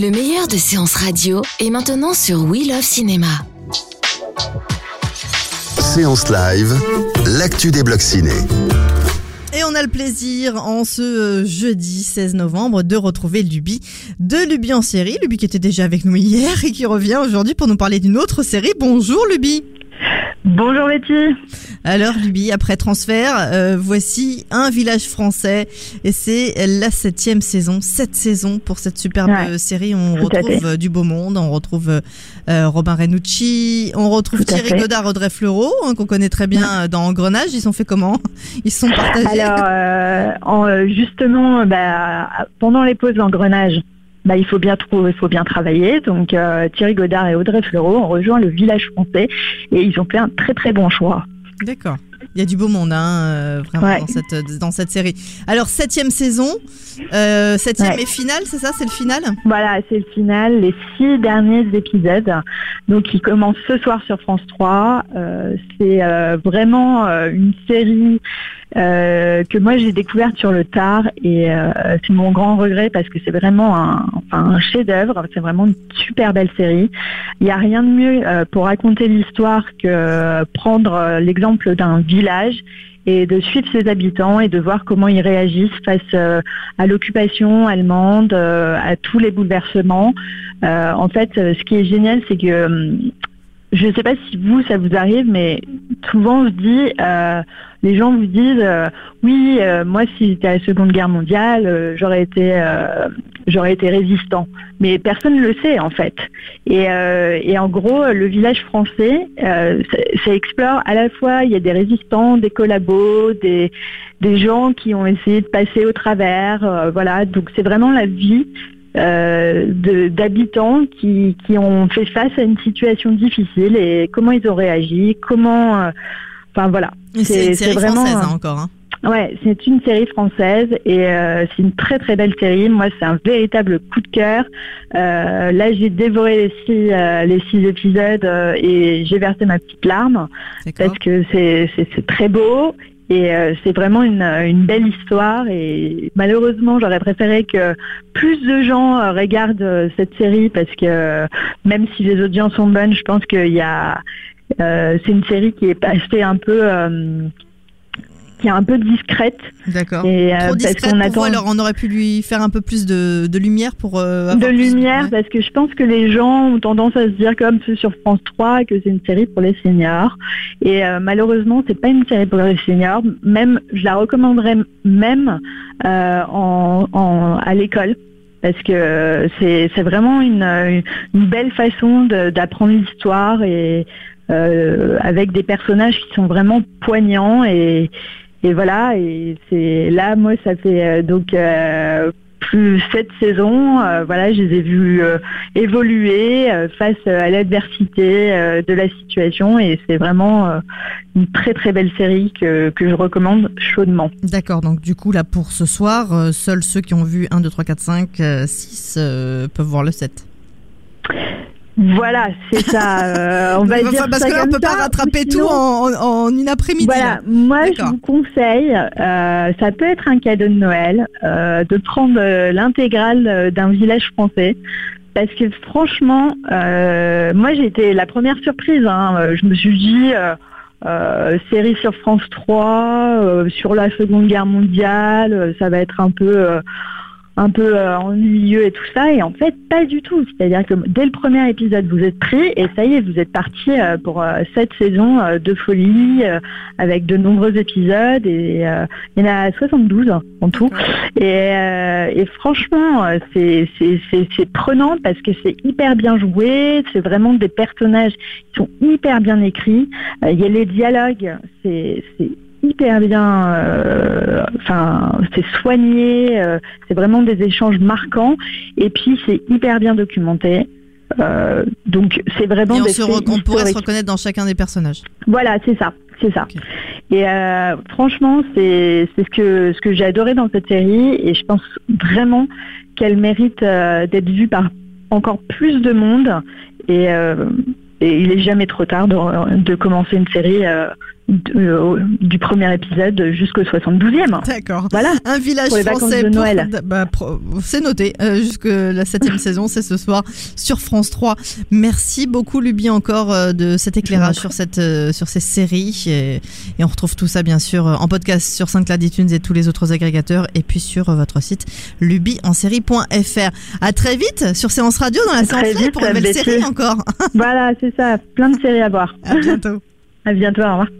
Le meilleur de séances radio est maintenant sur We Love Cinéma. Séance live, l'actu des blocs ciné. Et on a le plaisir en ce euh, jeudi 16 novembre de retrouver Luby de Luby en série. Luby qui était déjà avec nous hier et qui revient aujourd'hui pour nous parler d'une autre série. Bonjour Luby. Bonjour Betty. Alors Luby, après transfert, euh, voici un village français et c'est la septième saison, sept saisons pour cette superbe Ouais, série. On retrouve euh, du beau monde, on retrouve euh, Robin Renucci, on retrouve Tout Thierry. Godard, Audrey Fleurot, hein, qu'on connaît très bien dans Engrenage. Ils sont fait comment? Ils sont partagés? Alors euh, en, justement, bah, pendant les pauses d'engrenage, bah, il faut bien trouver, il faut bien travailler. Donc euh, Thierry Godard et Audrey Fleurot ont rejoint le village français et ils ont fait un très très bon choix. D'accord. Il y a du beau monde, hein, euh, vraiment, Ouais. dans, cette, dans cette série. Alors, septième saison, euh, septième Ouais. et finale, c'est ça C'est le final? Voilà, c'est le final, les six derniers épisodes. Donc, ils commencent ce soir sur France 3. Euh, c'est euh, vraiment une série euh, que moi j'ai découverte sur le tard et euh, c'est mon grand regret parce que c'est vraiment un, chef-d'œuvre. C'est vraiment une super belle série. Il n'y a rien de mieux euh, pour raconter l'histoire que prendre l'exemple d'un village et de suivre ses habitants et de voir comment ils réagissent face à l'occupation allemande, à tous les bouleversements. En fait, ce qui est génial, c'est que hum, je ne sais pas si vous, ça vous arrive, mais souvent se dit, euh, les gens vous disent, euh, oui, euh, moi, si j'étais à la Seconde Guerre mondiale, j'aurais été, résistant. Mais personne ne le sait en fait. Et, en gros, le village français, ça, explore à la fois, il y a des résistants, des collabos, des, des gens qui ont essayé de passer au travers, voilà. Donc c'est vraiment la vie euh, de- d'habitants qui, qui ont fait face à une situation difficile et comment ils ont réagi, comment, euh, enfin voilà. C'est une série vraiment, française hein, encore. hein. Ouais, c'est une série française et euh, c'est une très très belle série. Moi, c'est un véritable coup de cœur. Euh, là, j'ai dévoré les six, euh, les six épisodes et j'ai versé ma petite larme parce que c'est très beau et euh, c'est vraiment une, belle histoire. Et malheureusement, j'aurais préféré que plus de gens euh, regardent euh, cette série parce que même si les audiences sont bonnes, je pense qu'il y a c'est une série qui est passée un peu qui est un peu discrète D'accord. et, euh, Trop parce discrète qu'on pour vous, attend alors on aurait pu lui faire un peu plus de, de lumière pour euh, avoir de plus lumière ouais. parce que je pense que les gens ont tendance à se dire comme ceux sur France 3 que c'est une série pour les seniors et euh, malheureusement c'est pas une série pour les seniors même je la recommanderais même euh, en, en- à l'école parce que c'est c'est vraiment une, une belle façon de- d'apprendre l'histoire et euh, avec des personnages qui sont vraiment poignants et et voilà, et c'est là, moi, ça fait euh, donc euh, plus sept saisons. euh, voilà, je les ai vus euh, évoluer euh, face à l'adversité euh, de la situation, et c'est vraiment euh, une très très belle série que, que je recommande chaudement. D'accord, donc du coup, là, pour ce soir, euh, seuls ceux qui ont vu 1, 2, 3, 4, 5, 6 euh, peuvent voir le 7. Voilà, c'est ça. euh, on va Enfin, dire parce ça que là, on peut pas rattraper ou tout en, en- en une après-midi. Voilà, là. moi je vous conseille, euh, ça peut être un cadeau de Noël, euh, de prendre l'intégrale d'un village français. Parce que franchement, moi j'ai été la première surprise. hein. Je me suis dit, série sur France 3, euh, sur la Seconde Guerre mondiale, ça va être un peu... un peu euh, ennuyeux et tout ça et en fait pas du tout. C'est-à-dire que dès le premier épisode vous êtes pris et ça y est vous êtes parti euh, pour euh, cette saison euh, de folie avec de nombreux épisodes et il y en a 72 en tout. Et, et franchement c'est prenant parce que c'est hyper bien joué c'est vraiment des personnages qui sont hyper bien écrits. Il y a les dialogues c'est hyper bien euh, enfin, c'est soigné, euh, c'est vraiment des échanges marquants. Et puis c'est hyper bien documenté. Euh, donc c'est vraiment Et on, des se on pourrait se reconnaître dans chacun des personnages. Voilà, c'est ça, c'est ça. Et euh, franchement, c'est c'est ce que ce que j'ai adoré dans cette série, et je pense vraiment qu'elle mérite euh, d'être vue par encore plus de monde. Et, euh, et il est jamais trop tard de, de commencer une série du premier épisode jusqu'au 72e. D'accord. Voilà. Un village français. de pour- Noël. bah, c'est noté. Euh, jusque la septième saison, c'est ce soir sur France 3. Merci beaucoup, Luby, encore euh, de cet éclairage sur cette euh, sur ces séries. Et, et on retrouve tout ça, bien sûr, euh, en podcast sur 5 iTunes et tous les autres agrégateurs. Et puis sur euh, votre site lubyensérie.fr. À très vite sur Séance Radio dans la À séance live pour une Betty. série encore. Voilà, c'est ça. Plein de séries à voir. À bientôt. À bientôt. Au revoir.